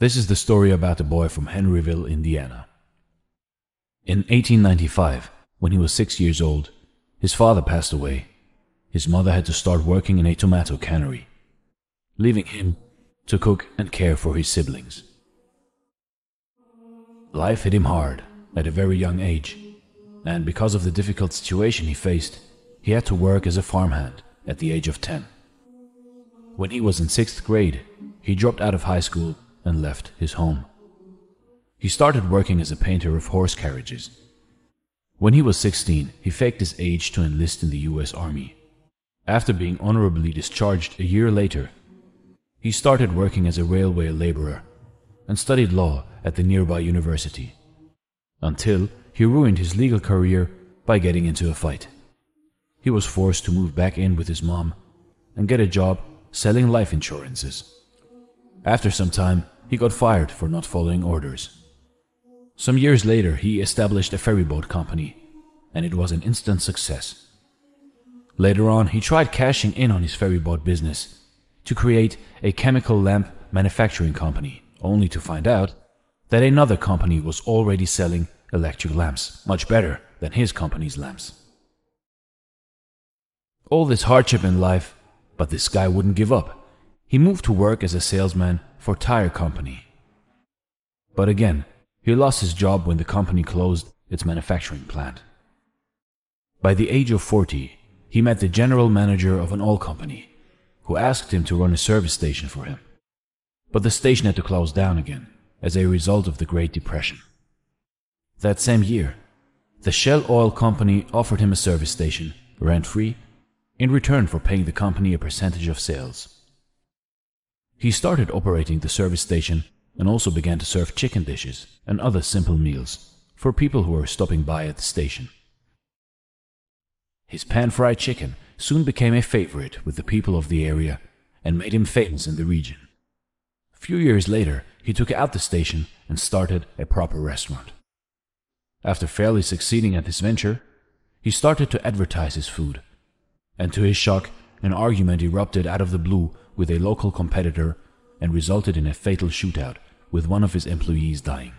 This is the story about a boy from Henryville, Indiana. In 1895, when he was six years old, his father passed away. His mother had to start working in a tomato cannery, leaving him to cook and care for his siblings. Life hit him hard at a very young age, and because of the difficult situation he faced, he had to work as a farmhand at the age of 10. When he was in sixth grade, he dropped out of high school and left his home. He started working as a painter of horse carriages. When he was 16, he faked his age to enlist in the US Army. After being honorably discharged a year later, he started working as a railway laborer and studied law at the nearby university, until he ruined his legal career by getting into a fight. He was forced to move back in with his mom and get a job selling life insurances. After some time, he got fired for not following orders. Some years later, he established a ferryboat company, and it was an instant success. Later on, he tried cashing in on his ferryboat business to create a chemical lamp manufacturing company, only to find out that another company was already selling electric lamps, much better than his company's lamps. All this hardship in life, but this guy wouldn't give up. He moved to work as a salesman for tire company. But again, he lost his job when the company closed its manufacturing plant. By the age of 40, he met the general manager of an oil company, who asked him to run a service station for him. But the station had to close down again as a result of the Great Depression. That same year, the Shell Oil Company offered him a service station, rent free, in return for paying the company a percentage of sales. He started operating the service station and also began to serve chicken dishes and other simple meals for people who were stopping by at the station. His pan-fried chicken soon became a favorite with the people of the area and made him famous in the region. A few years later, he took out the station and started a proper restaurant. After fairly succeeding at this venture, he started to advertise his food, and to his shock, an argument erupted out of the blue with a local competitor and resulted in a fatal shootout with one of his employees dying.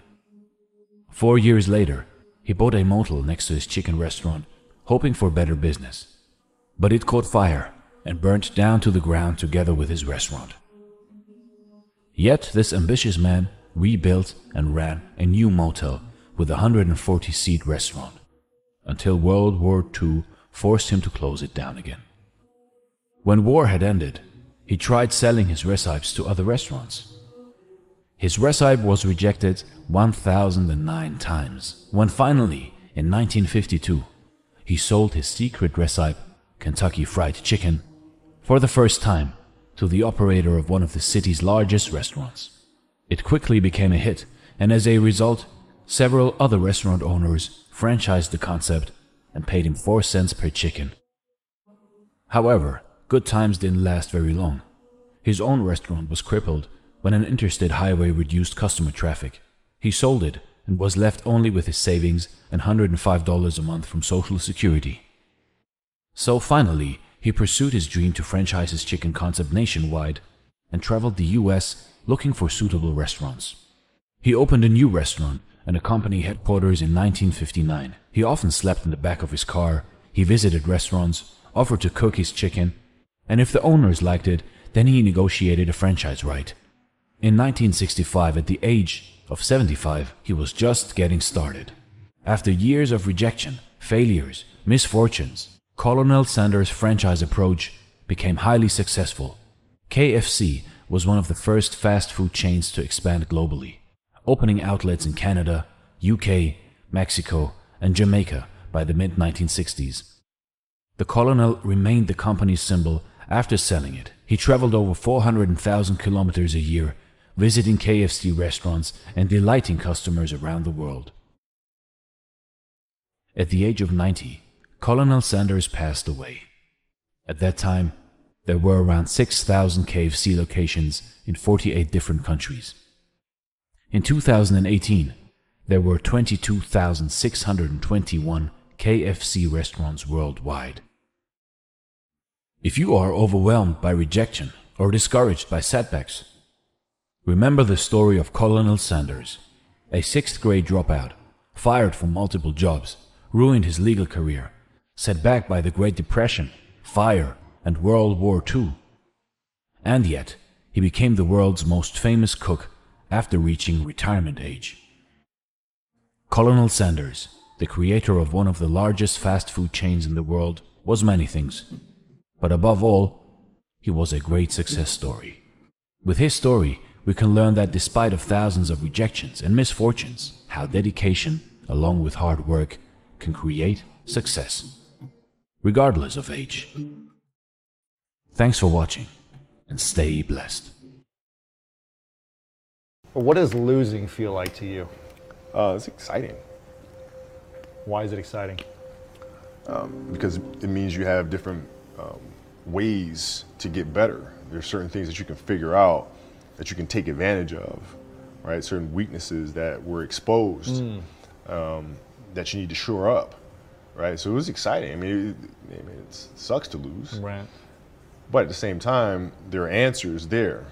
Four years later, he bought a motel next to his chicken restaurant, hoping for better business. But it caught fire and burnt down to the ground together with his restaurant. Yet this ambitious man rebuilt and ran a new motel with a 140 seat restaurant until World War II forced him to close it down again. When war had ended, he tried selling his recipes to other restaurants. His recipe was rejected 1009 times, when finally, in 1952, he sold his secret recipe, Kentucky Fried Chicken, for the first time to the operator of one of the city's largest restaurants. It quickly became a hit, and as a result, several other restaurant owners franchised the concept and paid him 4 cents per chicken. However, good times didn't last very long. His own restaurant was crippled when an interstate highway reduced customer traffic. He sold it and was left only with his savings and $105 a month from Social Security. So finally, he pursued his dream to franchise his chicken concept nationwide and traveled the US looking for suitable restaurants. He opened a new restaurant and a company headquarters in 1959. He often slept in the back of his car, he visited restaurants, offered to cook his chicken, and if the owners liked it, then he negotiated a franchise right. In 1965, at the age of 75, he was just getting started. After years of rejection, failures, misfortunes, Colonel Sanders' franchise approach became highly successful. KFC was one of the first fast food chains to expand globally, opening outlets in Canada, UK, Mexico, and Jamaica by the mid 1960s. The Colonel remained the company's symbol after selling it. He traveled over 400,000 kilometers a year, visiting KFC restaurants and delighting customers around the world. At the age of 90, Colonel Sanders passed away. At that time, there were around 6,000 KFC locations in 48 different countries. In 2018, there were 22,621 KFC restaurants worldwide. If you are overwhelmed by rejection or discouraged by setbacks, Remember the story of Colonel Sanders, a sixth grade dropout, fired from multiple jobs, ruined his legal career, set back by the Great Depression, fire, and World War II. And yet, he became the world's most famous cook after reaching retirement age. Colonel Sanders, the creator of one of the largest fast food chains in the world, was many things. But above all, he was a great success story. With his story, we can learn that despite of thousands of rejections and misfortunes, how dedication, along with hard work, can create success, regardless of age. Thanks for watching, and stay blessed. What does losing feel like to you? Uh, it's exciting Why is it exciting? because it means you have different um, ways to get better. There's certain things that you can figure out that you can take advantage of, right? Certain weaknesses that were exposed um, that you need to shore up, right? So it was exciting. I mean, it, I mean, it sucks to lose, Right. but at the same time, there are answers there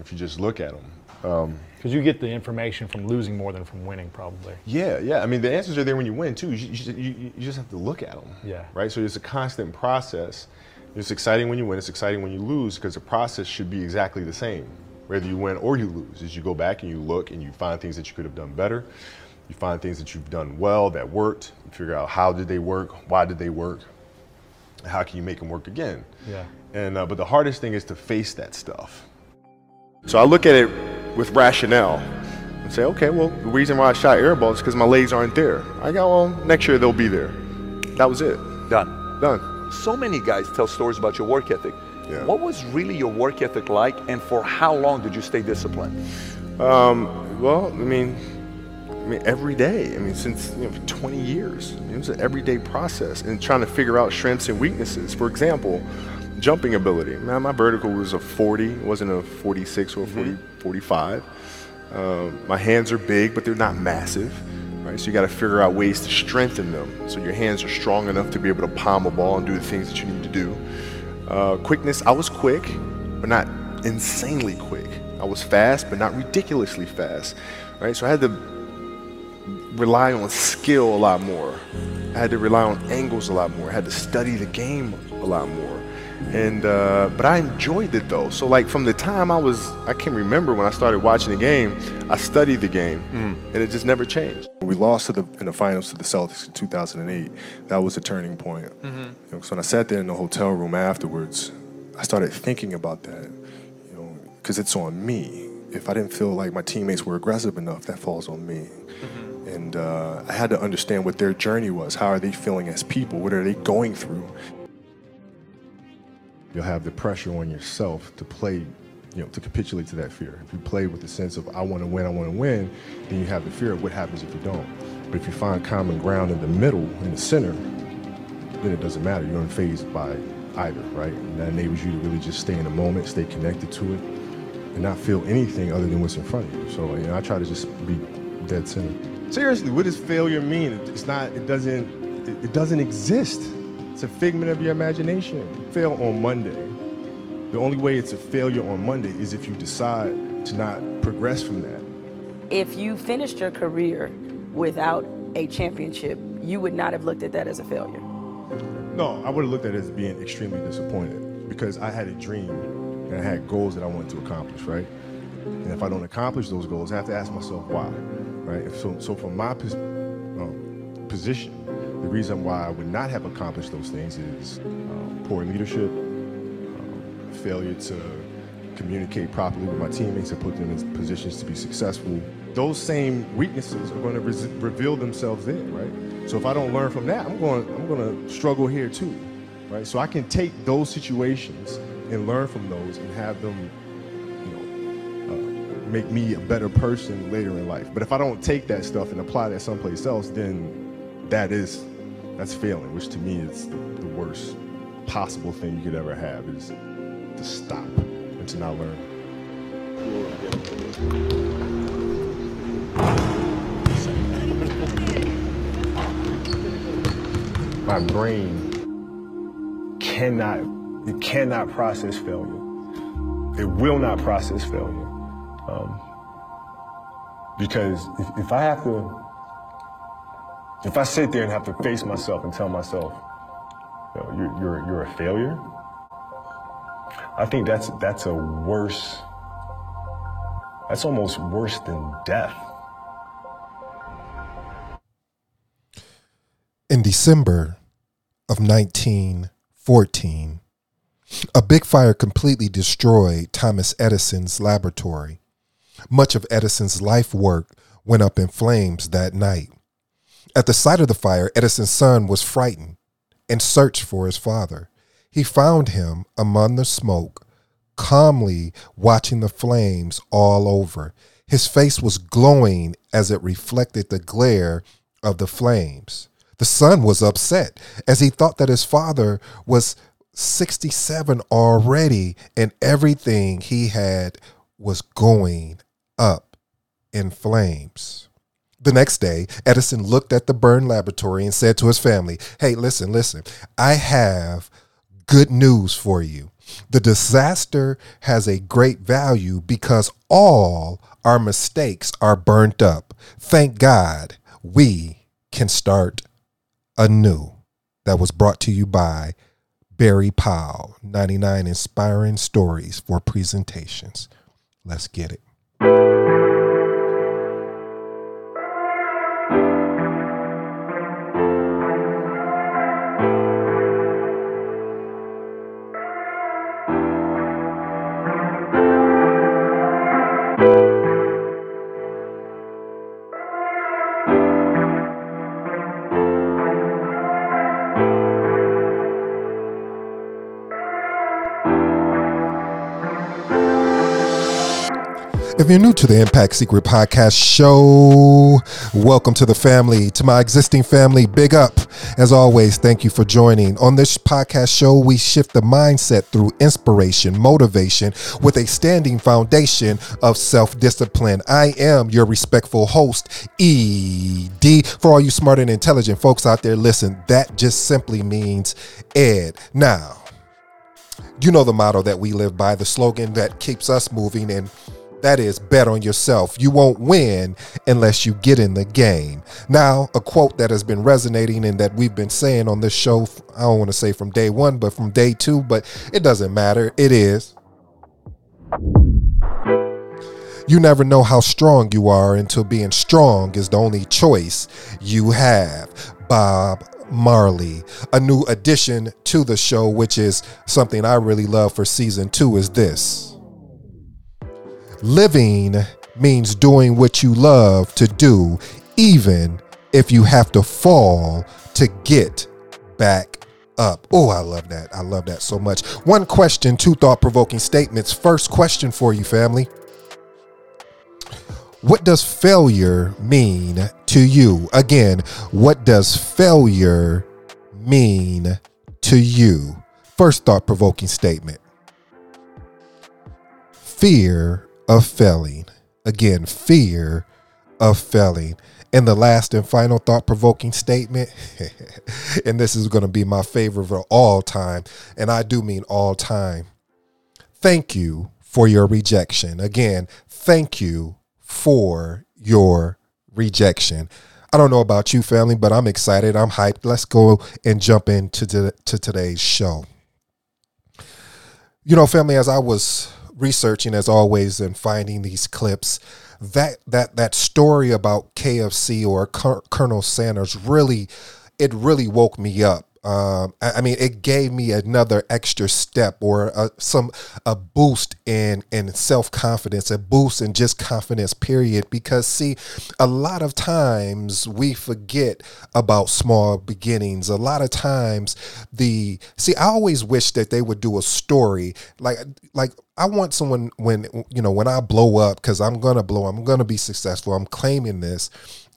if you just look at them. Um, Because you get the information from losing more than from winning, probably. Yeah, yeah. I mean, the answers are there when you win too. You, you, you, you just have to look at them. Yeah. Right. So it's a constant process. It's exciting when you win. It's exciting when you lose because the process should be exactly the same, whether you win or you lose. As you go back and you look and you find things that you could have done better. You find things that you've done well that worked. You figure out how did they work, why did they work, how can you make them work again. Yeah. And uh, but the hardest thing is to face that stuff. So I look at it with rationale and say, okay, well, the reason why I shot air balls is because my legs aren't there. I go, well, next year they'll be there. That was it. Done. Done. So many guys tell stories about your work ethic. Yeah. What was really your work ethic like, and for how long did you stay disciplined? Um, well, I mean, I mean, every day. I mean, since you know, for 20 years, it was an everyday process and trying to figure out strengths and weaknesses. For example, jumping ability. Man, my vertical was a 40, it wasn't a 46 or a 40, 45. Um, my hands are big, but they're not massive. Right, so you got to figure out ways to strengthen them, so your hands are strong enough to be able to palm a ball and do the things that you need to do. Uh, quickness, I was quick, but not insanely quick. I was fast, but not ridiculously fast. Right, so I had to rely on skill a lot more. I had to rely on angles a lot more. I had to study the game a lot more. And uh, but I enjoyed it though. So like from the time I was, I can remember when I started watching the game, I studied the game, and it just never changed. We lost to the, in the finals to the Celtics in 2008. That was a turning point. You know, so when I sat there in the hotel room afterwards, I started thinking about that. You know, because it's on me. If I didn't feel like my teammates were aggressive enough, that falls on me. And uh, I had to understand what their journey was. How are they feeling as people? What are they going through? You'll have the pressure on yourself to play, you know, to capitulate to that fear. If you play with the sense of I want to win, I want to win, then you have the fear of what happens if you don't. But if you find common ground in the middle, in the center, then it doesn't matter. You're unfazed by either, right? And that enables you to really just stay in the moment, stay connected to it, and not feel anything other than what's in front of you. So, you know, I try to just be dead center. Seriously, what does failure mean? It's not. It doesn't. It, it doesn't exist. It's a figment of your imagination. Fail on Monday. The only way it's a failure on Monday is if you decide to not progress from that. If you finished your career without a championship, you would not have looked at that as a failure. No, I would have looked at it as being extremely disappointed because I had a dream and I had goals that I wanted to accomplish, right? And if I don't accomplish those goals, I have to ask myself why, right? So, so from my um, position, the reason why I would not have accomplished those things is um, poor leadership, um, failure to communicate properly with my teammates and put them in positions to be successful. Those same weaknesses are going to reveal themselves there, right? So if I don't learn from that, I'm going I'm going to struggle here too, right? So I can take those situations and learn from those and have them, you know, uh, make me a better person later in life. But if I don't take that stuff and apply that someplace else, then that is that's failing, which to me is the, the worst possible thing you could ever have is to stop and to not learn. My brain cannot, it cannot process failure. It will not process failure. Um, because if, if I have to, if I sit there and have to face myself and tell myself, you know, you're, you're, you're a failure, I think that's, that's a worse, that's almost worse than death. In December of 1914, a big fire completely destroyed Thomas Edison's laboratory. Much of Edison's life work went up in flames that night. At the sight of the fire, Edison's son was frightened and searched for his father. He found him among the smoke, calmly watching the flames all over. His face was glowing as it reflected the glare of the flames. The son was upset as he thought that his father was 67 already and everything he had was going up in flames. The next day, Edison looked at the burned laboratory and said to his family, Hey, listen, listen, I have good news for you. The disaster has a great value because all our mistakes are burnt up. Thank God we can start anew. That was brought to you by Barry Powell, 99 Inspiring Stories for Presentations. Let's get it. You're new to the Impact Secret Podcast show, welcome to the family. To my existing family, big up. As always, thank you for joining. On this podcast show, we shift the mindset through inspiration, motivation, with a standing foundation of self discipline. I am your respectful host, ED. For all you smart and intelligent folks out there, listen, that just simply means Ed. Now, you know the motto that we live by, the slogan that keeps us moving and that is, bet on yourself. You won't win unless you get in the game. Now, a quote that has been resonating and that we've been saying on this show, I don't want to say from day one, but from day two, but it doesn't matter. It is. You never know how strong you are until being strong is the only choice you have. Bob Marley. A new addition to the show, which is something I really love for season two, is this. Living means doing what you love to do, even if you have to fall to get back up. Oh, I love that. I love that so much. One question, two thought provoking statements. First question for you, family. What does failure mean to you? Again, what does failure mean to you? First thought provoking statement. Fear of failing. Again, fear of failing. And the last and final thought provoking statement, and this is going to be my favorite of all time, and I do mean all time. Thank you for your rejection. Again, thank you for your rejection. I don't know about you, family, but I'm excited. I'm hyped. Let's go and jump into to, to today's show. You know, family, as I was researching as always and finding these clips that that that story about KFC or Colonel Sanders really it really woke me up um, I, I, mean, it gave me another extra step or a, some a boost in in self confidence, a boost in just confidence. Period. Because see, a lot of times we forget about small beginnings. A lot of times, the see, I always wish that they would do a story like like I want someone when you know when I blow up because I'm gonna blow. I'm gonna be successful. I'm claiming this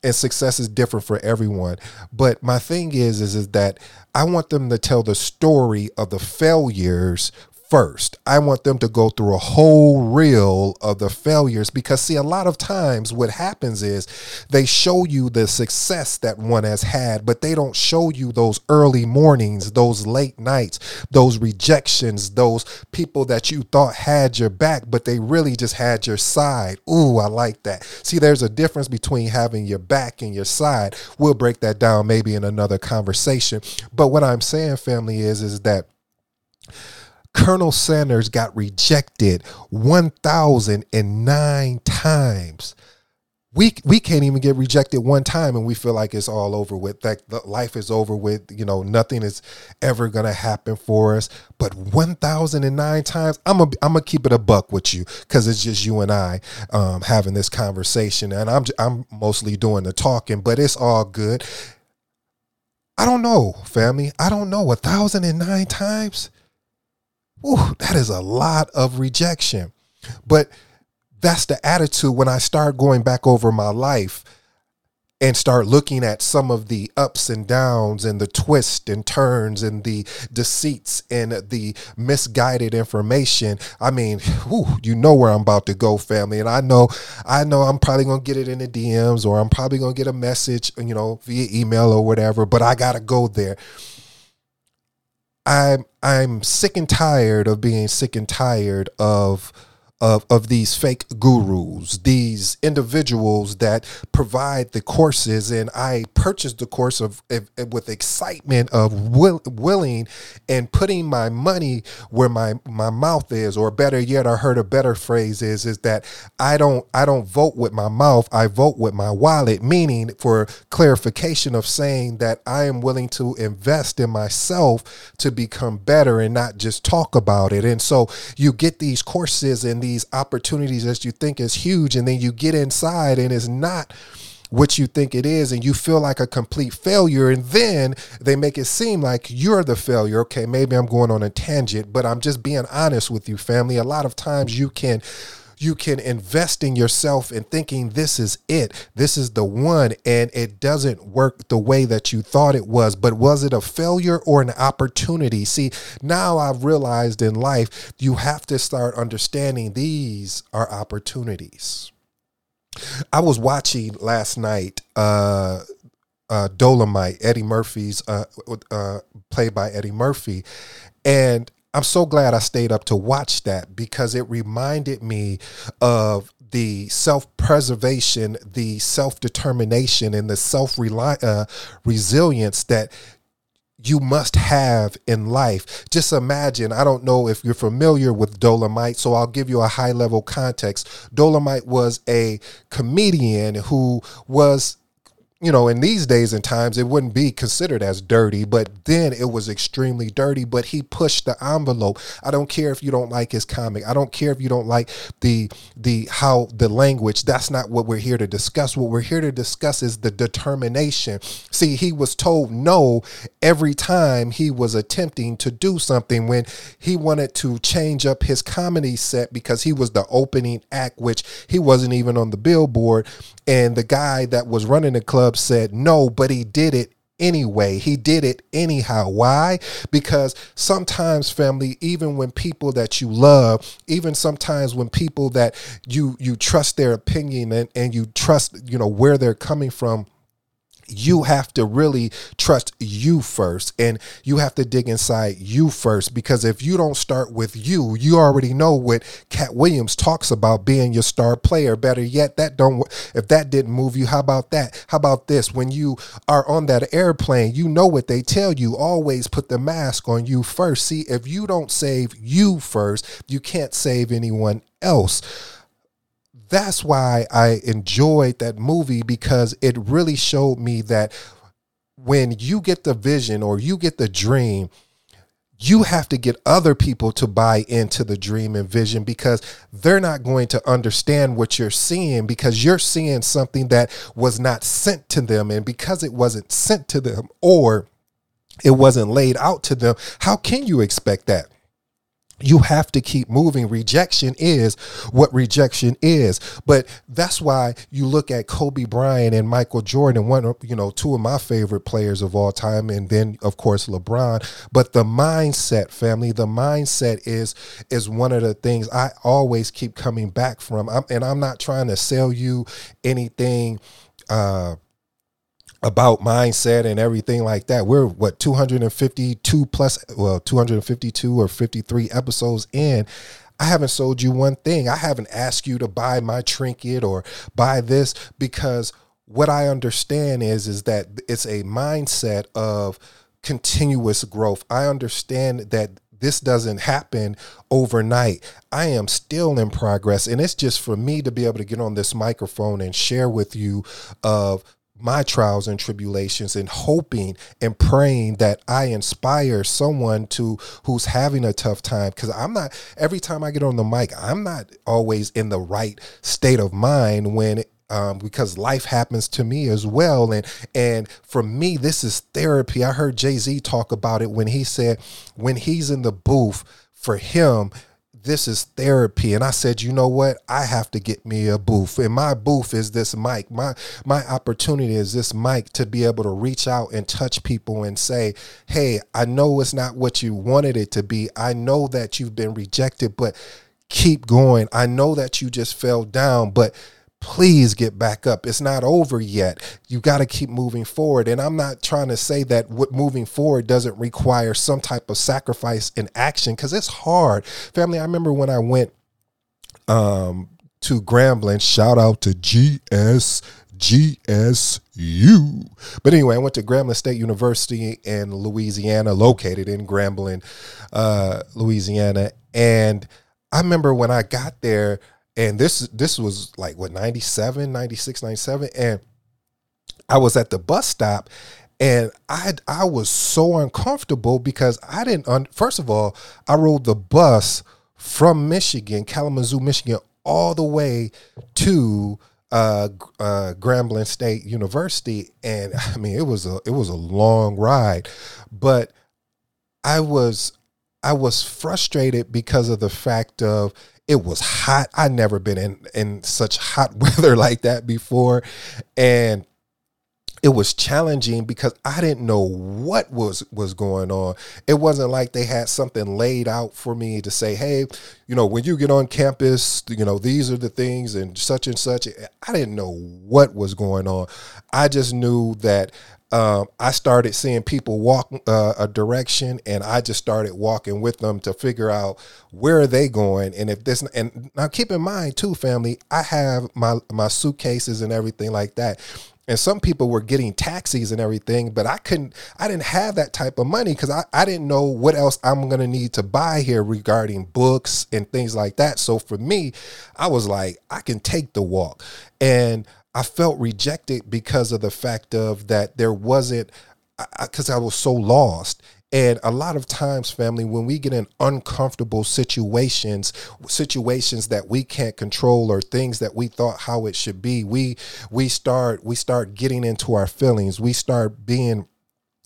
and success is different for everyone. But my thing is, is, is that I want them to tell the story of the failures first. I want them to go through a whole reel of the failures because, see, a lot of times what happens is they show you the success that one has had, but they don't show you those early mornings, those late nights, those rejections, those people that you thought had your back, but they really just had your side. Ooh, I like that. See, there's a difference between having your back and your side. We'll break that down maybe in another conversation. But what I'm saying, family, is is that Colonel Sanders got rejected 1,009 times. We, we can't even get rejected one time and we feel like it's all over with that life is over with you know nothing is ever gonna happen for us. But 1009 times i'm gonna I'm gonna keep it a buck with you because it's just you and i um, having this conversation. And i'm i'm mostly doing the talking but it's all good. I don't know family. I don't know. 1009 times Ooh, that is a lot of rejection. But that's the attitude when I start going back over my life and start looking at some of the ups and downs and the twists and turns and the deceits and the misguided information. I mean, whew, you know where I'm about to go, family. And I know, I know I'm probably gonna get it in the DMs or I'm probably gonna get a message, you know, via email or whatever, but I gotta go there. I'm I'm sick and tired of being sick and tired of of, of these fake gurus, these individuals that provide the courses, and I purchased the course of, of with excitement of will, willing and putting my money where my my mouth is, or better yet, I heard a better phrase is is that I don't I don't vote with my mouth, I vote with my wallet. Meaning, for clarification of saying that I am willing to invest in myself to become better and not just talk about it. And so you get these courses and these these opportunities that you think is huge and then you get inside and it's not what you think it is and you feel like a complete failure and then they make it seem like you're the failure. Okay maybe i'm going on a tangent but i'm just being honest with you family. A lot of times you can you can invest in yourself and thinking this is it, this is the one, and it doesn't work the way that you thought it was. But was it a failure or an opportunity? See, now I've realized in life, you have to start understanding these are opportunities. I was watching last night uh, uh, Dolomite, Eddie Murphy's, uh, uh, played by Eddie Murphy. And I'm so glad I stayed up to watch that because it reminded me of the self preservation, the self determination, and the self uh, resilience that you must have in life. Just imagine, I don't know if you're familiar with Dolomite, so I'll give you a high level context. Dolomite was a comedian who was you know, in these days and times, it wouldn't be considered as dirty, but then it was extremely dirty. But he pushed the envelope. I don't care if you don't like his comic. I don't care if you don't like the the how the language. That's not what we're here to discuss. What we're here to discuss is the determination. See, he was told no every time he was attempting to do something when he wanted to change up his comedy set because he was the opening act, which he wasn't even on the billboard. And the guy that was running the club said no, but he did it anyway. He did it anyhow. Why? Because sometimes family, even when people that you love, even sometimes when people that you you trust their opinion and, and you trust, you know, where they're coming from, you have to really trust you first and you have to dig inside you first because if you don't start with you you already know what Katt Williams talks about being your star player. Better yet that don't if that didn't move you how about that? How about this? When you are on that airplane you know what they tell you. Always put the mask on you first. See if you don't save you first you can't save anyone else that's why I enjoyed that movie because it really showed me that when you get the vision or you get the dream, you have to get other people to buy into the dream and vision because they're not going to understand what you're seeing because you're seeing something that was not sent to them. And because it wasn't sent to them or it wasn't laid out to them, how can you expect that? You have to keep moving. Rejection is what rejection is. But that's why you look at Kobe Bryant and Michael Jordan, one of, you know, two of my favorite players of all time, and then of course LeBron. But the mindset, family, the mindset is is one of the things I always keep coming back from. I'm, and I'm not trying to sell you anything uh about mindset and everything like that. We're what 252 plus well 252 or 53 episodes in. I haven't sold you one thing. I haven't asked you to buy my trinket or buy this because what I understand is is that it's a mindset of continuous growth. I understand that this doesn't happen overnight. I am still in progress and it's just for me to be able to get on this microphone and share with you of my trials and tribulations and hoping and praying that I inspire someone to who's having a tough time. Because I'm not every time I get on the mic I'm not always in the right state of mind when um, because life happens to me as well. And and for me this is therapy. I heard Jay-Z talk about it when he said when he's in the booth for him this is therapy. And i said you know what? I have to get me a booth. And my booth is this mic. My my opportunity is this mic to be able to reach out and touch people and say hey i know it's not what you wanted it to be. I know that you've been rejected but keep going. I know that you just fell down but please get back up. It's not over yet. You got to keep moving forward. And I'm not trying to say that what moving forward doesn't require some type of sacrifice and action because it's hard. Family, I remember when I went um, to Grambling, shout out to GS. GSU. But anyway, I went to Grambling State University in Louisiana, located in Grambling, uh, Louisiana. And I remember when I got there, and this this was like what 97 96 97 and i was at the bus stop and i i was so uncomfortable because i didn't un, first of all i rode the bus from michigan kalamazoo michigan all the way to uh, uh, Grambling State University, and I mean it was a it was a long ride, but I was I was frustrated because of the fact of it was hot. I'd never been in in such hot weather like that before, and it was challenging because I didn't know what was was going on. It wasn't like they had something laid out for me to say, "Hey, you know, when you get on campus, you know, these are the things and such and such." I didn't know what was going on. I just knew that um, I started seeing people walk uh, a direction, and I just started walking with them to figure out where are they going, and if this. And now, keep in mind too, family, I have my my suitcases and everything like that. And some people were getting taxis and everything, but I couldn't, I didn't have that type of money because I, I didn't know what else I'm going to need to buy here regarding books and things like that. So for me, I was like, I can take the walk. And I felt rejected because of the fact of that there wasn't because I, I, was so lost. And a lot of times, family, when we get in uncomfortable situations, situations that we can't control or things that we thought how it should be, we we start we start getting into our feelings. We start being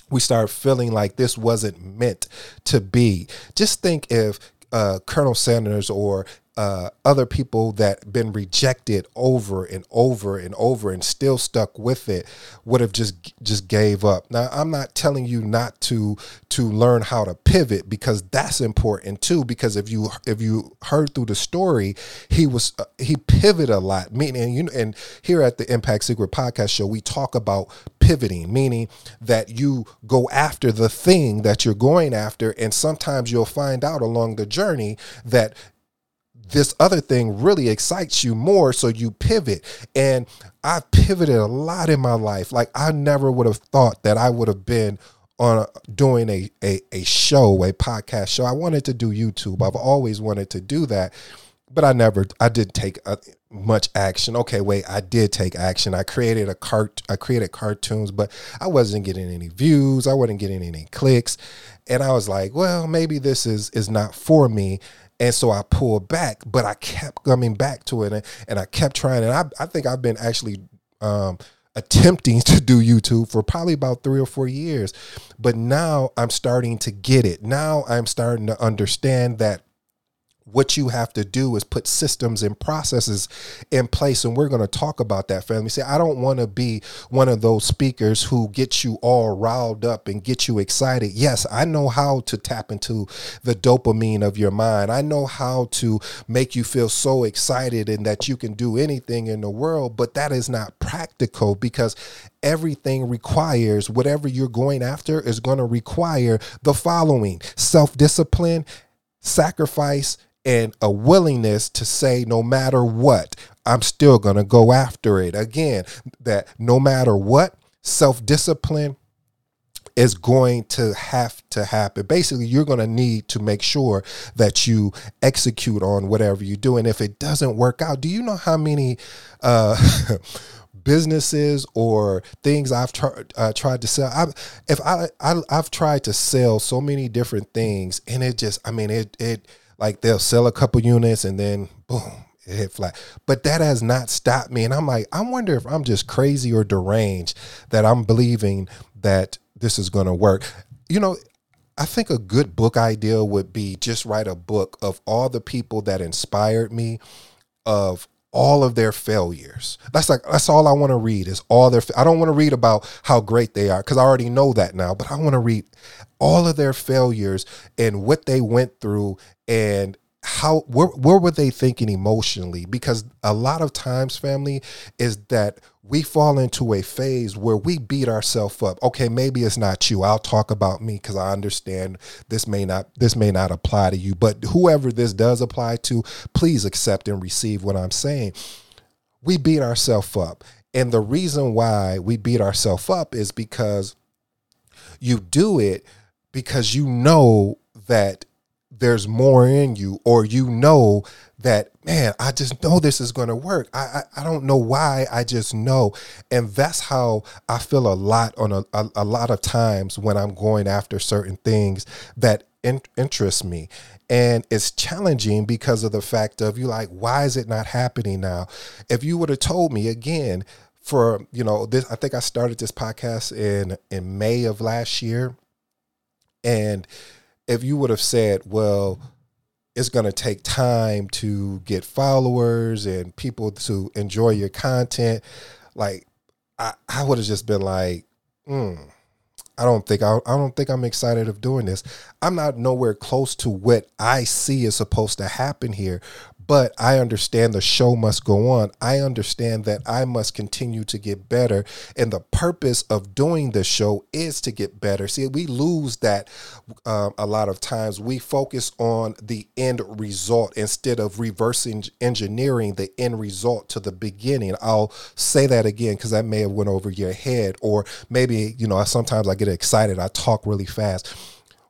we start feeling like this wasn't meant to be. Just think if uh, Colonel Sanders or uh, other people that been rejected over and over and over and still stuck with it would have just just gave up. Now I'm not telling you not to to learn how to pivot because that's important too. Because if you if you heard through the story, he was uh, he pivoted a lot. Meaning you and here at the Impact Secret Podcast Show, we talk about pivoting, meaning that you go after the thing that you're going after, and sometimes you'll find out along the journey that this other thing really excites you more so you pivot. And i pivoted a lot in my life. Like i never would have thought that i would have been on a, doing a, a a show a podcast show. I wanted to do youtube. I've always wanted to do that but i never i didn't take a, uh, much action. Okay wait i did take action. I created a cart i created cartoons but i wasn't getting any views. I wasn't getting any clicks. And i was like well maybe this is is not for me and so I pulled back, but I kept coming back to it and, and I kept trying. And I, I think I've been actually um, attempting to do YouTube for probably about three or four years. But now I'm starting to get it. Now I'm starting to understand that what you have to do is put systems and processes in place and we're going to talk about that family. Say i don't want to be one of those speakers who get you all riled up and get you excited. Yes i know how to tap into the dopamine of your mind. I know how to make you feel so excited and that you can do anything in the world but that is not practical because everything requires whatever you're going after is going to require the following self-discipline sacrifice and a willingness to say no matter what i'm still going to go after it again that no matter what self-discipline is going to have to happen. Basically, you're going to need to make sure that you execute on whatever you do. And if it doesn't work out, do you know how many uh, businesses or things I've tried uh, tried to sell. I, if I, I I've tried to sell so many different things, and it just I mean it it like they'll sell a couple units and then boom it hit flat. But that has not stopped me, and I'm like I wonder if I'm just crazy or deranged that I'm believing that this is going to work. You know, I think a good book idea would be just write a book of all the people that inspired me, of all of their failures. That's like that's all I want to read is all their I don't want to read about how great they are cuz I already know that now, but I want to read all of their failures and what they went through and how where, where were they thinking emotionally? Because a lot of times family is that we fall into a phase where we beat ourselves up. Okay maybe it's not you. I'll talk about me because i understand this may not this may not apply to you. But whoever this does apply to please accept and receive what i'm saying. We beat ourselves up. And the reason why we beat ourselves up is because you do it because you know that there's more in you or you know that man i just know this is going to work. I, I, I don't know why i just know. And that's how i feel a lot on a, a, a lot of times when i'm going after certain things that in, interest me. And it's challenging because of the fact of you like why is it not happening now? If you would have told me again for you know this i think i started this podcast in in may of last year and if you would have said, well, it's going to take time to get followers and people to enjoy your content, like I, I would have just been like, mm, I don't think I, I don't think I'm excited of doing this. I'm not nowhere close to what I see is supposed to happen here, but I understand the show must go on. I understand that I must continue to get better. And the purpose of doing the show is to get better. See, we lose that um, a lot of times. We focus on the end result instead of reversing engineering the end result to the beginning. I'll say that again because that may have went over your head, or maybe, you know, sometimes I get excited. I talk really fast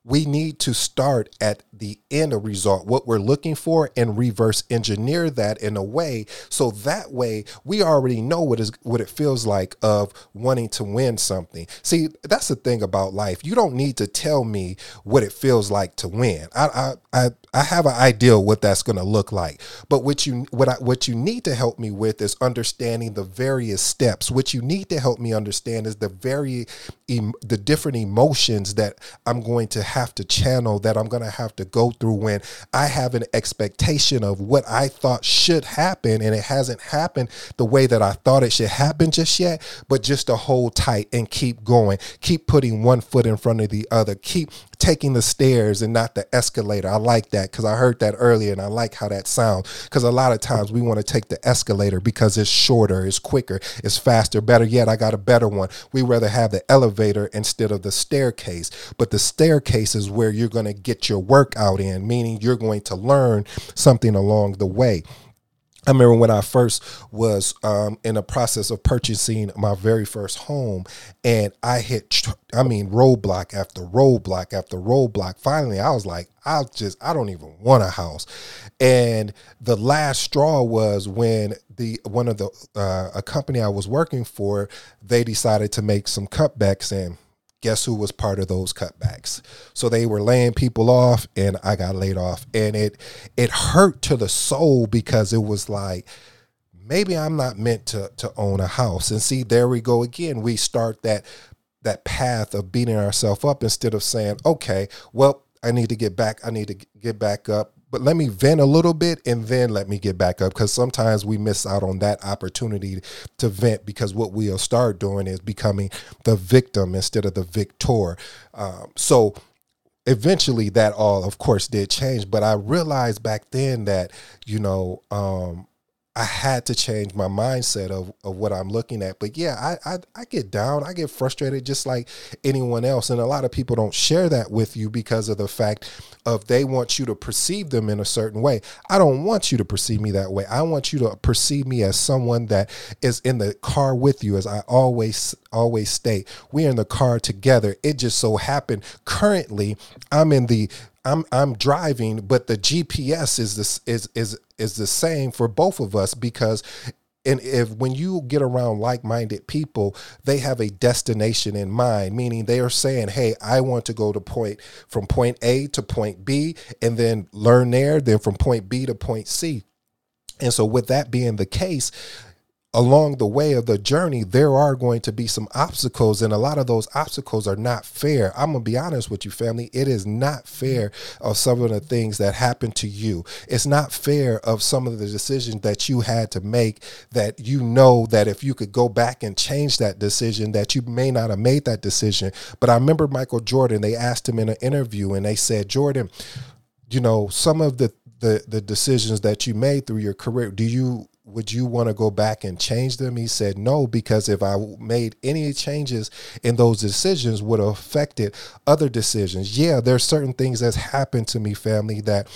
we need to start at the end of result, what we're looking for, and reverse engineer that in a way so that way we already know what is what it feels like of wanting to win something. See, that's the thing about life. You don't need to tell me what it feels like to win. I I I, I have an idea what that's going to look like. But what you what I what you need to help me with is understanding the various steps. What you need to help me understand is the very the different emotions that I'm going to have to channel that I'm going to have to go through when I have an expectation of what I thought should happen and it hasn't happened the way that I thought it should happen just yet, but just to hold tight and keep going, keep putting one foot in front of the other, keep taking the stairs and not the escalator. I like that because I heard that earlier and I like how that sounds because a lot of times we want to take the escalator because it's shorter, it's quicker, it's faster. Better yet, I got a better one. We rather have the elevator instead of the staircase, but the staircase is where you're going to get your workout in, meaning you're going to learn something along the way. I remember when I first was um, in the process of purchasing my very first home, and I hit, I mean, roadblock after roadblock after roadblock. Finally, I was like, I just, I don't even want a house. And the last straw was when the one of the uh, a company I was working for, they decided to make some cutbacks and guess who was part of those cutbacks? So they were laying people off and i got laid off. And it it hurt to the soul because it was like maybe i'm not meant to to own a house. And see there we go again. We start that that path of beating ourselves up instead of saying okay well i need to get back i need to get back up but let me vent a little bit and then let me get back up because sometimes we miss out on that opportunity to vent because what we'll start doing is becoming the victim instead of the victor. Um, so eventually that all of course did change but i realized back then that you know um, I had to change my mindset of, of what I'm looking at. But yeah, I, I, I get down, I get frustrated just like anyone else. And a lot of people don't share that with you because of the fact of they want you to perceive them in a certain way. I don't want you to perceive me that way. I want you to perceive me as someone that is in the car with you, as I always always state. We're in the car together. It just so happened currently I'm in the I'm I'm driving, but the GPS is this is is is the same for both of us because and if when you get around like-minded people they have a destination in mind meaning they are saying hey i want to go to point from point a to point b and then learn there then from point b to point c. And so with that being the case along the way of the journey, there are going to be some obstacles, and a lot of those obstacles are not fair. I'm gonna be honest with you, family. It is not fair of some of the things that happened to you. It's not fair of some of the decisions that you had to make that you know that if you could go back and change that decision, that you may not have made that decision. But I remember Michael Jordan, they asked him in an interview and they said, Jordan, you know, some of the the the decisions that you made through your career, do you would you want to go back and change them? He said, no, because if I made any changes in those decisions would have affected other decisions. Yeah, there's certain things that's happened to me, family, that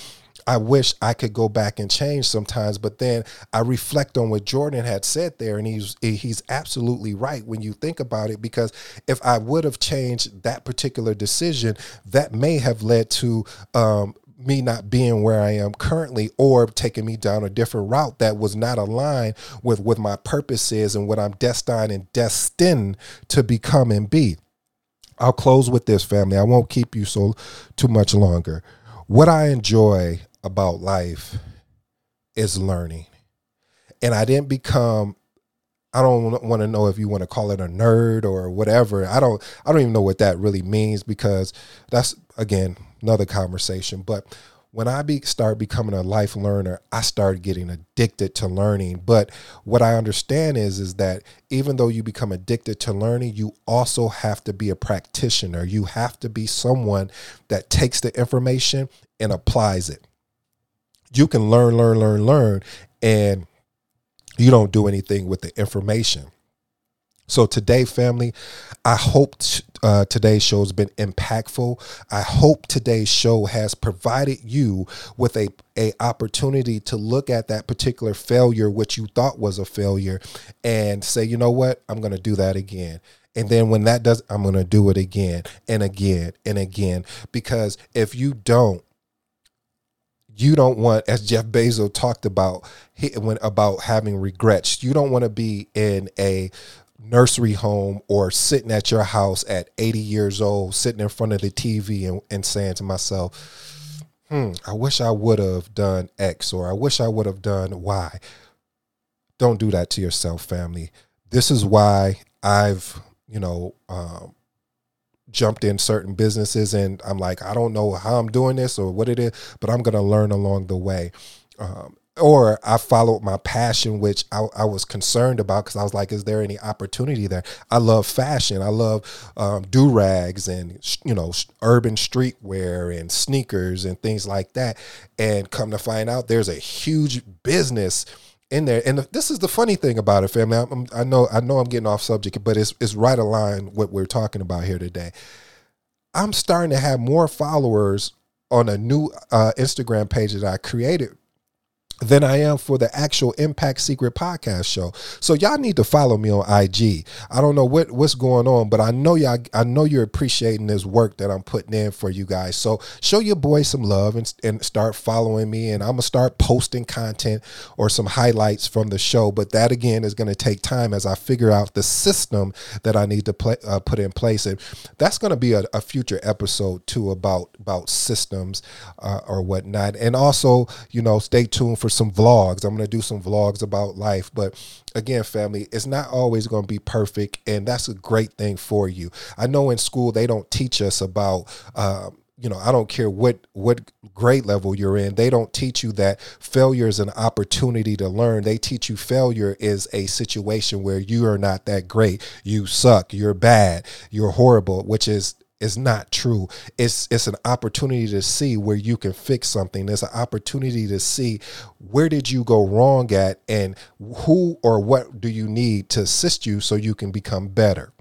I wish I could go back and change sometimes, but then I reflect on what Jordan had said there, and he's he's absolutely right when you think about it. Because if I would have changed that particular decision, that may have led to um, me not being where I am currently or taking me down a different route that was not aligned with what my purpose is and what I'm destined and destined to become and be. I'll close with this family. I won't keep you so too much longer. What I enjoy about life is learning. And I didn't become I don't want to know if you want to call it a nerd or whatever. I don't I don't even know what that really means because that's again another conversation. But when I be, start becoming a life learner, I start getting addicted to learning. But what I understand is is that even though you become addicted to learning, you also have to be a practitioner. You have to be someone that takes the information and applies it. You can learn, learn, learn, learn, and you don't do anything with the information. So today, family, I hope uh, today's show has been impactful. I hope today's show has provided you with a, a opportunity to look at that particular failure, which you thought was a failure, and say, you know what, I'm going to do that again. And then when that does, I'm going to do it again and again and again. Because if you don't, you don't want, as Jeff Bezos talked about, when about having regrets. You don't want to be in a nursery home or sitting at your house at 80 years old, sitting in front of the TV and, and saying to myself, hmm, I wish I would have done X or I wish I would have done Y. Don't do that to yourself, family. This is why I've, you know, um, jumped in certain businesses and I'm like, I don't know how I'm doing this or what it is, but I'm going to learn along the way. Um, or I followed my passion, which I, I was concerned about because I was like, is there any opportunity there? I love fashion. I love um, do rags and you know urban streetwear and sneakers and things like that. And come to find out, there's a huge business in there. And this is the funny thing about it, family. I'm, i know I know I'm getting off subject, but it's it's right aligned what we're talking about here today. I'm starting to have more followers on a new uh, Instagram page that I created than I am for the actual Impact Secret podcast show. So y'all need to follow me on IG. I don't know what what's going on, but I know y'all I know you're appreciating this work that I'm putting in for you guys. So show your boy some love and, and start following me and I'm going to start posting content or some highlights from the show, but that again is going to take time as I figure out the system that I need to play, uh, put in place and that's going to be a, a, future episode too about about systems uh, or whatnot. And also, you know, stay tuned for some vlogs. I'm going to do some vlogs about life. But again, family, it's not always going to be perfect. And that's a great thing for you. I know in school, they don't teach us about, um, you know i don't care what what grade level you're in they don't teach you that failure is an opportunity to learn they teach you failure is a situation where you are not that great you suck you're bad you're horrible which is is not true. It's it's an opportunity to see where you can fix something. There's an opportunity to see where did you go wrong at and who or what do you need to assist you so you can become better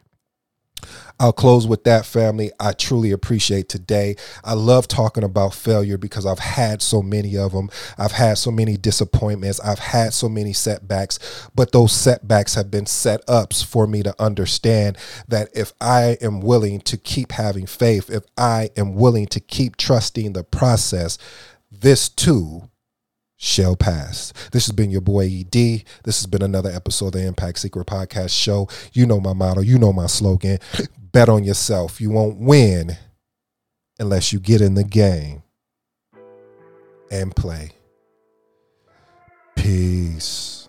I'll close with that, family. I truly appreciate today. I love talking about failure because I've had so many of them. I've had so many disappointments. I've had so many setbacks, but those setbacks have been set ups for me to understand that if I am willing to keep having faith, if I am willing to keep trusting the process, this too shall pass. This has been your boy ED. This has been another episode of the Impact Secret Podcast Show. You know my motto, you know my slogan bet on yourself. You won't win unless you get in the game and play. Peace.